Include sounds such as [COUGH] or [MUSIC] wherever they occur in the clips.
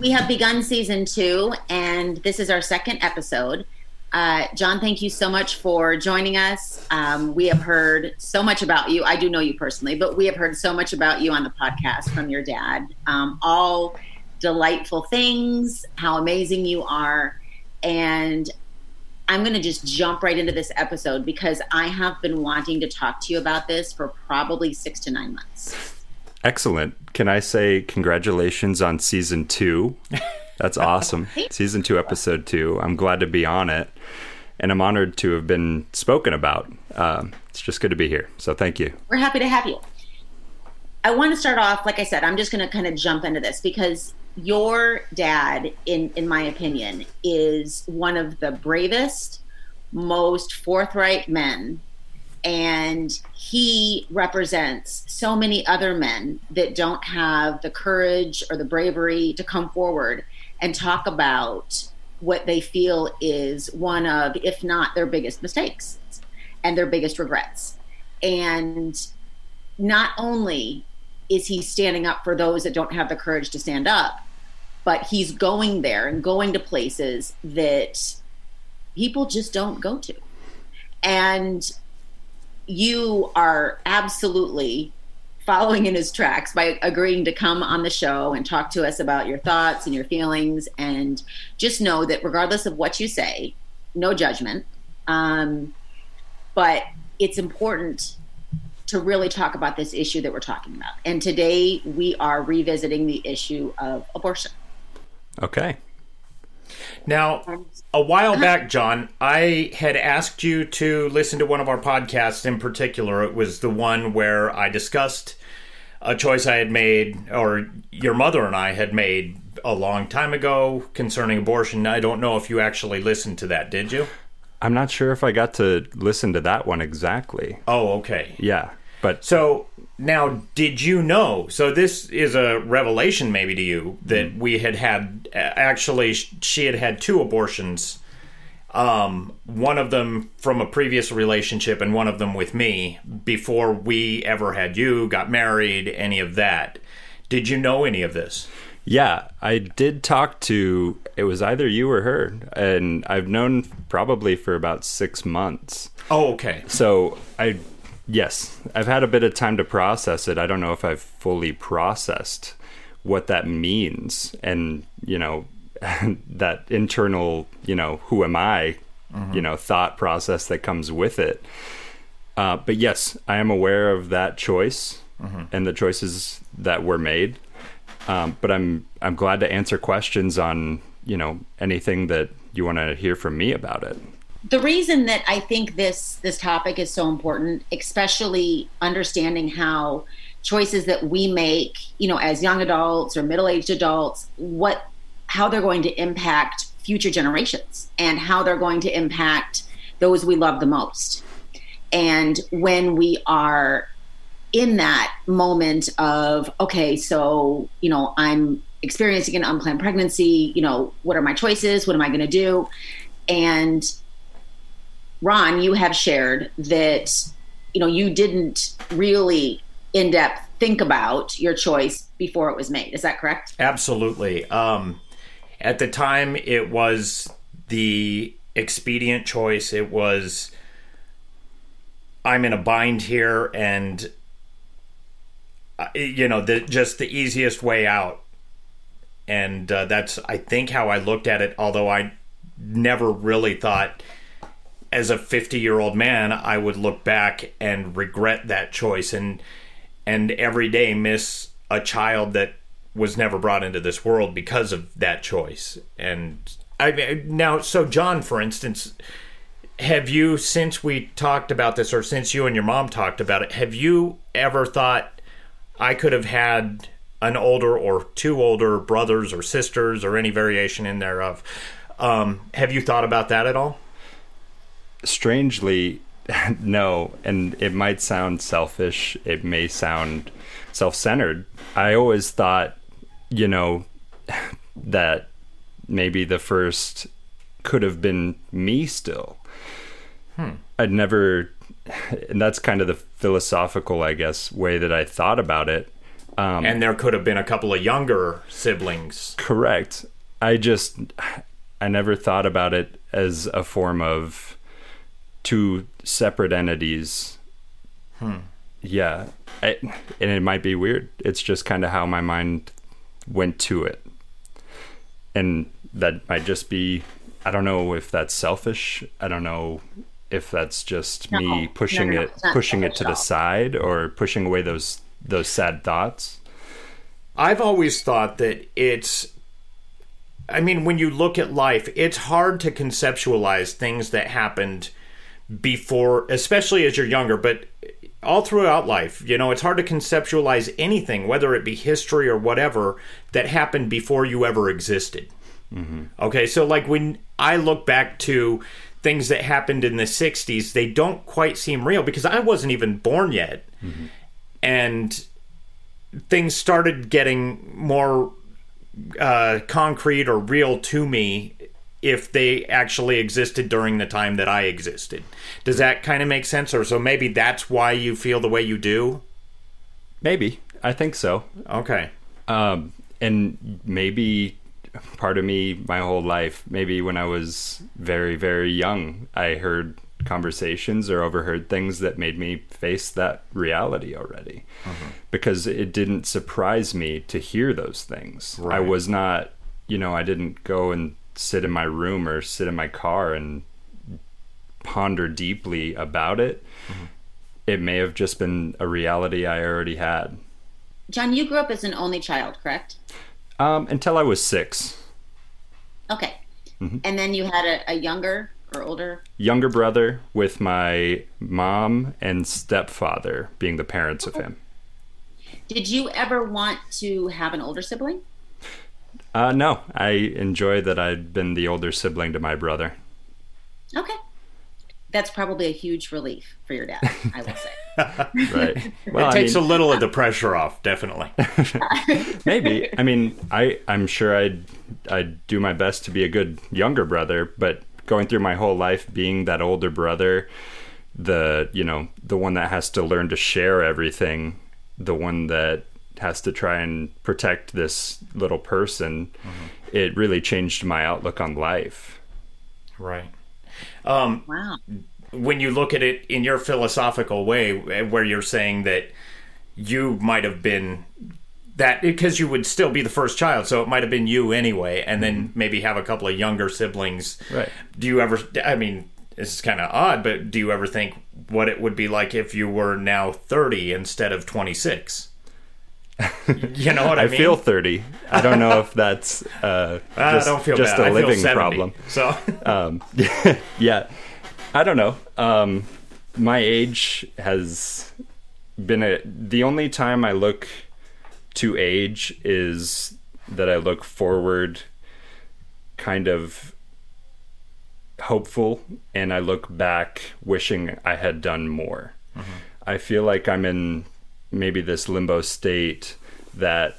We have begun season two, and this is our second episode. Uh, John, thank you so much for joining us. Um, we have heard so much about you. I do know you personally, but we have heard so much about you on the podcast from your dad. Um, all delightful things, how amazing you are. And I'm going to just jump right into this episode because I have been wanting to talk to you about this for probably six to nine months. Excellent. Can I say congratulations on season two? That's [LAUGHS] awesome. season two, episode two. I'm glad to be on it. And I'm honored to have been spoken about. Um, it's just good to be here. So thank you. We're happy to have you. I want to start off, like I said, I'm just going to kind of jump into this because your dad, in, in my opinion, is one of the bravest, most forthright men and he represents so many other men that don't have the courage or the bravery to come forward and talk about what they feel is one of, if not their biggest mistakes and their biggest regrets. And not only is he standing up for those that don't have the courage to stand up, but he's going there and going to places that people just don't go to. And you are absolutely following in his tracks by agreeing to come on the show and talk to us about your thoughts and your feelings. And just know that regardless of what you say, no judgment. Um, but it's important to really talk about this issue that we're talking about. And today we are revisiting the issue of abortion. Okay. Now, a while uh-huh. back, John, I had asked you to listen to one of our podcasts in particular. It was the one where I discussed a choice I had made, or your mother and I had made a long time ago concerning abortion. I don't know if you actually listened to that, did you? I'm not sure if I got to listen to that one exactly. Oh, okay. Yeah. But so now, did you know? So this is a revelation, maybe to you, that mm. we had had actually she had had two abortions. Um, one of them from a previous relationship, and one of them with me before we ever had you, got married, any of that. Did you know any of this? Yeah, I did talk to it was either you or her, and I've known probably for about six months. Oh, okay. So I Yes, I've had a bit of time to process it. I don't know if I've fully processed what that means and, you know, [LAUGHS] that internal, you know, who am I, mm-hmm. you know, thought process that comes with it. Uh, but yes, I am aware of that choice mm-hmm. and the choices that were made. Um, but I'm I'm glad to answer questions on you know anything that you want to hear from me about it the reason that I think this this topic is so important, especially understanding how choices that we make, you know, as young adults or middle-aged adults, what how they're going to impact future generations and how they're going to impact those we love the most. And when we are in that moment of okay, so, you know, I'm experiencing an unplanned pregnancy, you know, what are my choices? What am I going to do? And Ron, you have shared that you know you didn't really in depth think about your choice before it was made. Is that correct? Absolutely. Um, at the time, it was the expedient choice. It was, I'm in a bind here, and uh, you know, the, just the easiest way out. And uh, that's, I think, how I looked at it. Although I never really thought, as a 50 year old man, I would look back and regret that choice and and every day miss a child that was never brought into this world because of that choice. And I mean, now, so John, for instance, have you since we talked about this, or since you and your mom talked about it, have you ever thought I could have had an older or two older brothers or sisters or any variation in thereof? Um, have you thought about that at all? Strangely, [LAUGHS] no. And it might sound selfish. It may sound self centered. I always thought, you know, [LAUGHS] that maybe the first could have been me still. Hmm. I'd never, and that's kind of the philosophical, I guess, way that I thought about it. Um, and there could have been a couple of younger siblings. Correct. I just, I never thought about it as a form of two separate entities. Hmm. Yeah. I, and it might be weird. It's just kind of how my mind went to it. And that might just be, I don't know if that's selfish. I don't know if that's just no, me pushing no, no, it, pushing it to the side or pushing away those, those sad thoughts. I've always thought that it's I mean, when you look at life, it's hard to conceptualize things that happened before, especially as you're younger, but all throughout life, you know, it's hard to conceptualize anything, whether it be history or whatever, that happened before you ever existed. Mm-hmm. Okay, so like when I look back to things that happened in the 60s, they don't quite seem real because I wasn't even born yet. Mm-hmm. And things started getting more uh, concrete or real to me if they actually existed during the time that I existed. Does that kind of make sense? Or so maybe that's why you feel the way you do? Maybe. I think so. Okay. Um, and maybe part of me my whole life, maybe when I was very, very young, I heard conversations or overheard things that made me face that reality already. Mm-hmm. Because it didn't surprise me to hear those things. Right. I was not, you know, I didn't go and sit in my room or sit in my car and ponder deeply about it. Mm-hmm. It may have just been a reality I already had. John, you grew up as an only child, correct? Um, until I was six. Okay. Mm-hmm. And then you had a, a younger or older? Younger brother with my mom and stepfather being the parents of him. Did you ever want to have an older sibling? Uh, no, I enjoy that I'd been the older sibling to my brother. Okay. That's probably a huge relief for your dad, I will say. [LAUGHS] right. Well, it takes mean, a little of the pressure off, definitely. [LAUGHS] Maybe. I mean, I I'm sure I'd I'd do my best to be a good younger brother, but going through my whole life being that older brother, the you know the one that has to learn to share everything, the one that has to try and protect this little person, mm-hmm. it really changed my outlook on life. Right. Um, wow. When you look at it in your philosophical way, where you're saying that you might have been that because you would still be the first child, so it might have been you anyway, and then mm-hmm. maybe have a couple of younger siblings. Right. Do you ever? I mean, this is kind of odd, but do you ever think what it would be like if you were now 30 instead of 26? [LAUGHS] you know what I, I mean? feel 30. I don't know if that's uh, [LAUGHS] just, just a living 70, problem. So, [LAUGHS] um, yeah, I don't know. Um, my age has been a, the only time I look to age is that I look forward kind of hopeful and I look back wishing I had done more. Mm-hmm. I feel like I'm in maybe this limbo state that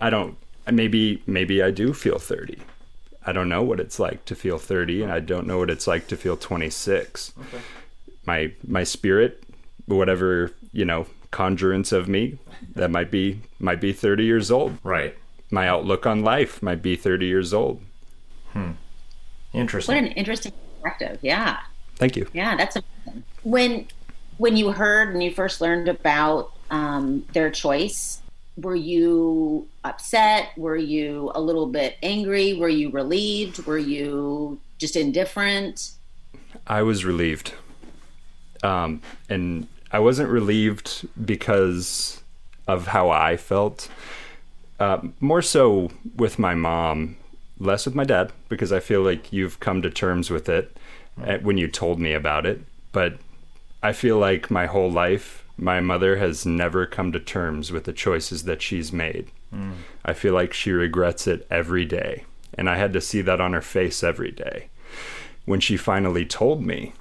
I don't maybe maybe I do feel 30. I don't know what it's like to feel 30 and I don't know what it's like to feel 26. Okay. My my spirit whatever, you know, conjurance of me that might be might be 30 years old. Right. My outlook on life might be 30 years old. Hmm. Interesting. What an interesting perspective. Yeah. Thank you. Yeah, that's amazing. When when you heard and you first learned about um, their choice, were you upset? Were you a little bit angry? Were you relieved? Were you just indifferent? I was relieved. Um, and I wasn't relieved because of how I felt. Uh, more so with my mom, less with my dad, because I feel like you've come to terms with it when you told me about it. But I feel like my whole life, my mother has never come to terms with the choices that she's made. Mm. I feel like she regrets it every day. And I had to see that on her face every day. When she finally told me,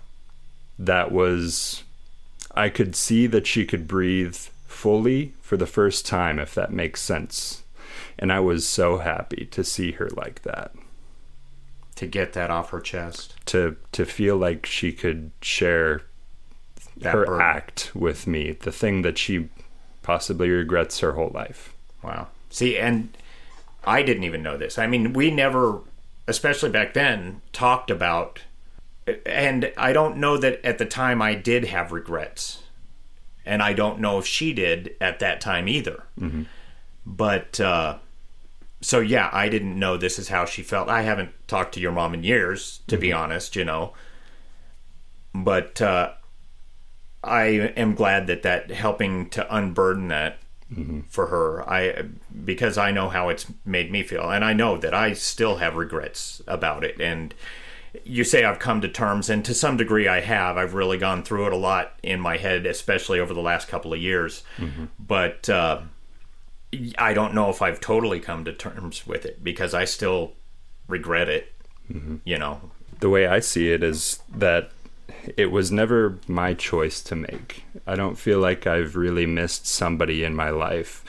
that was, I could see that she could breathe fully for the first time, if that makes sense. And I was so happy to see her like that. To get that off her chest. To to feel like she could share That her burden. act with me, the thing that she possibly regrets her whole life. Wow. See, and I didn't even know this. I mean, we never, especially back then, talked about, and I don't know that at the time I did have regrets. And I don't know if she did at that time either. Mm-hmm. But, uh, so yeah, I didn't know this is how she felt. I haven't talked to your mom in years, to be honest, you know. But, uh, I am glad that that helping to unburden that mm-hmm. for her. I because I know how it's made me feel, and I know that I still have regrets about it. And you say I've come to terms, and to some degree I have. I've really gone through it a lot in my head, especially over the last couple of years. Mm-hmm. But uh, I don't know if I've totally come to terms with it because I still regret it. Mm-hmm. You know, the way I see it is that it was never my choice to make. I don't feel like I've really missed somebody in my life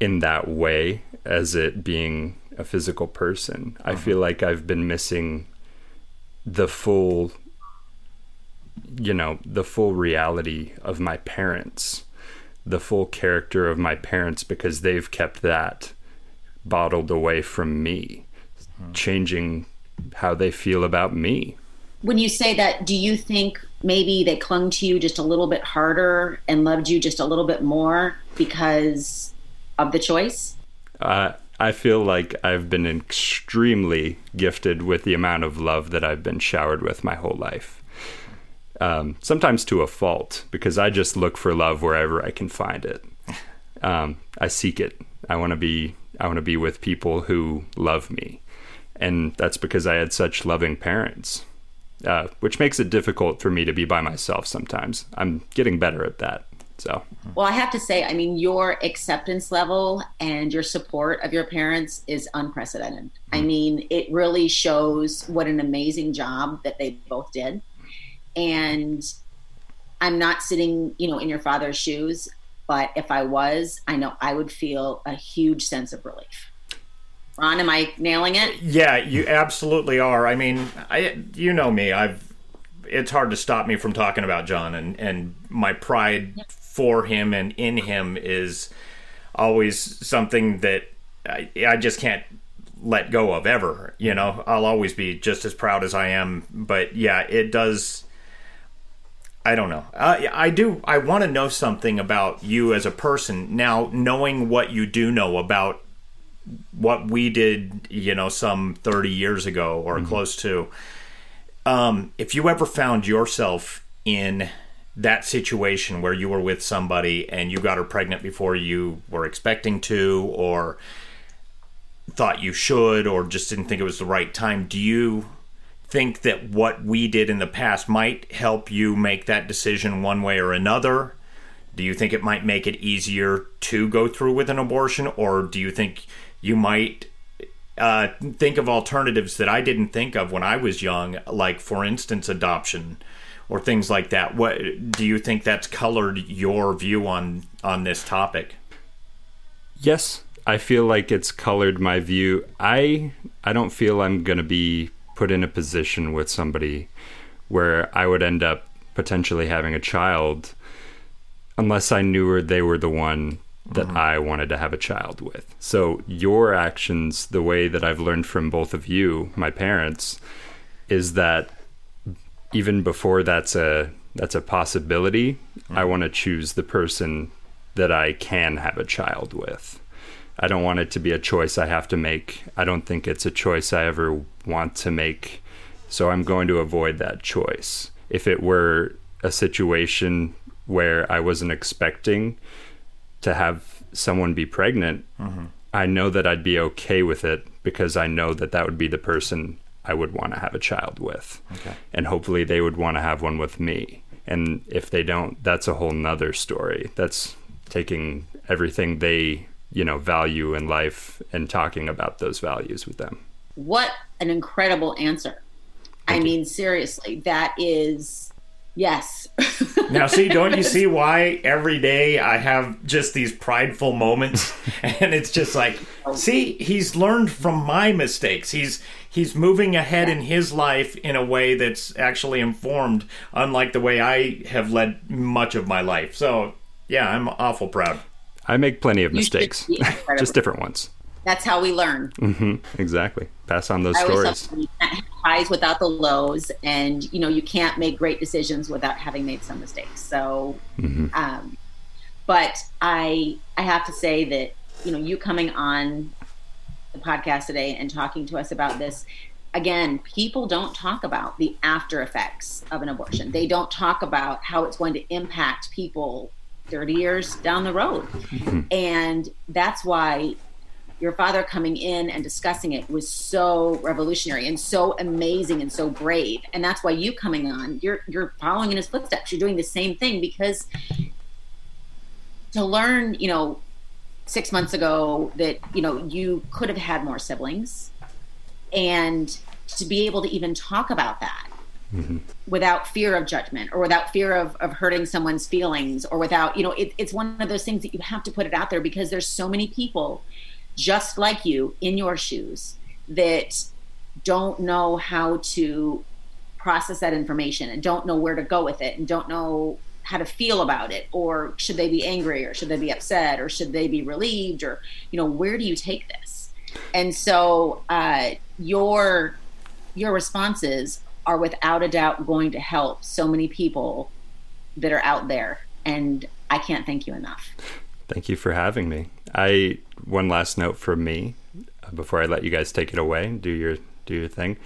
in that way as it being a physical person. I uh-huh. feel like I've been missing the full you know, the full reality of my parents, the full character of my parents because they've kept that bottled away from me, hmm. changing how they feel about me. When you say that, do you think maybe they clung to you just a little bit harder and loved you just a little bit more because of the choice? Uh, I feel like I've been extremely gifted with the amount of love that I've been showered with my whole life. Um, sometimes to a fault, because I just look for love wherever I can find it. Um, I seek it. I want to be. I want to be with people who love me, and that's because I had such loving parents, uh, which makes it difficult for me to be by myself sometimes. I'm getting better at that. So Well, I have to say, I mean, your acceptance level and your support of your parents is unprecedented. I mean, it really shows what an amazing job that they both did. And I'm not sitting, you know, in your father's shoes, but if I was, I know I would feel a huge sense of relief. Ron, am I nailing it? Yeah, you absolutely are. I mean, I you know me. I've it's hard to stop me from talking about John and and my pride for him and in him is always something that I, I just can't let go of ever. You know, I'll always be just as proud as I am. But yeah, it does. I don't know. I, I do. I want to know something about you as a person now, knowing what you do know about what we did, you know, some 30 years ago or close to. Um, if you ever found yourself in that situation where you were with somebody and you got her pregnant before you were expecting to, or thought you should, or just didn't think it was the right time, do you think that what we did in the past might help you make that decision one way or another? Do you think it might make it easier to go through with an abortion, or do you think you might uh, think of alternatives that I didn't think of when I was young, like, for instance, adoption or things like that? What do you think that's colored your view on on this topic? Yes, I feel like it's colored my view. I I don't feel I'm going to be put in a position with somebody where I would end up potentially having a child unless I knew they were the one that mm-hmm. I wanted to have a child with. So your actions, the way that I've learned from both of you, my parents, is that even before that's a that's a possibility, mm-hmm. I want to choose the person that I can have a child with. I don't want it to be a choice I have to make. I don't think it's a choice I ever want to make. So I'm going to avoid that choice. If it were a situation where I wasn't expecting to have someone be pregnant, mm-hmm. I know that I'd be okay with it because I know that that would be the person I would want to have a child with. Okay. And hopefully they would want to have one with me. And if they don't, that's a whole nother story. That's taking everything they, you know, value in life and talking about those values with them. What an incredible answer. Thank I you. mean, seriously, that is Yes. [LAUGHS] now, see, don't you see why every day I have just these prideful moments, [LAUGHS] and it's just like, see, he's learned from my mistakes. He's he's moving ahead in his life in a way that's actually informed, unlike the way I have led much of my life. So, yeah, I'm awful proud. I make plenty of mistakes, [LAUGHS] just different ones. That's how we learn. Mm-hmm, exactly. Pass on those I stories. You can't highs without the lows, and you know you can't make great decisions without having made some mistakes. So, mm-hmm. um, but I I have to say that you know you coming on the podcast today and talking to us about this again, people don't talk about the after effects of an abortion. They don't talk about how it's going to impact people 30 years down the road. Mm-hmm. And that's why your father coming in and discussing it was so revolutionary and so amazing and so brave and that's why you coming on you're you're following in his footsteps you're doing the same thing because to learn you know six months ago that you know you could have had more siblings and to be able to even talk about that mm-hmm. without fear of judgment or without fear of, of hurting someone's feelings or without you know it, it's one of those things that you have to put it out there because there's so many people just like you in your shoes that don't know how to process that information and don't know where to go with it and don't know how to feel about it. Or should they be angry or should they be upset or should they be relieved or you know where do you take this? And so uh, your your responses are without a doubt going to help so many people that are out there. And i can't thank you enough. Thank you for having me I one last note from me uh, before I let you guys take it away and do your do your thing.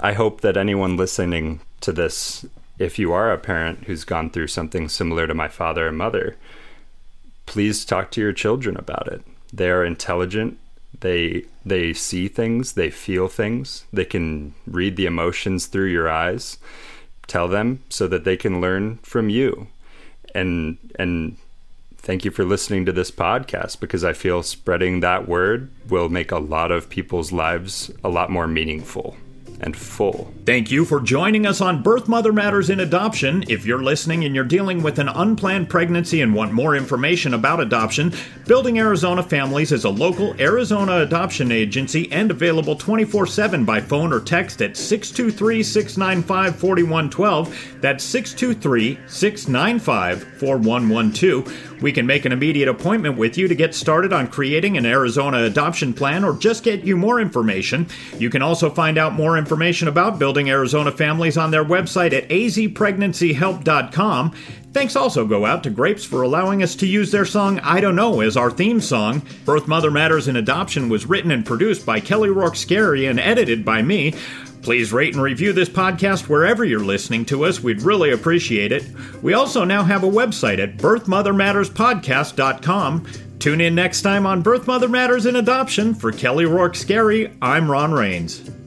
I hope that anyone listening to this, if you are a parent who's gone through something similar to my father and mother, please talk to your children about it. They are intelligent. They they see things, they feel things. They can read the emotions through your eyes. Tell them so that they can learn from you. And and thank you for listening to this podcast because I feel spreading that word will make a lot of people's lives a lot more meaningful and full. Thank you for joining us on Birth Mother Matters in Adoption. If you're listening and you're dealing with an unplanned pregnancy and want more information about adoption, Building Arizona Families is a local Arizona adoption agency and available 24 7 by phone or text at 623 695 4112. That's 623 695 4112. We can make an immediate appointment with you to get started on creating an Arizona adoption plan or just get you more information. You can also find out more information about Building Arizona Families on their website at azpregnancyhelp.com. Thanks also go out to Grapes for allowing us to use their song I Don't Know as our theme song. Birth Mother Matters and Adoption was written and produced by Kelly Rourke Scarry and edited by me. Please rate and review this podcast wherever you're listening to us. We'd really appreciate it. We also now have a website at birthmothermatterspodcast.com. Tune in next time on Birth Mother Matters and Adoption. For Kelly Rourke Scarry, I'm Ron Reigns.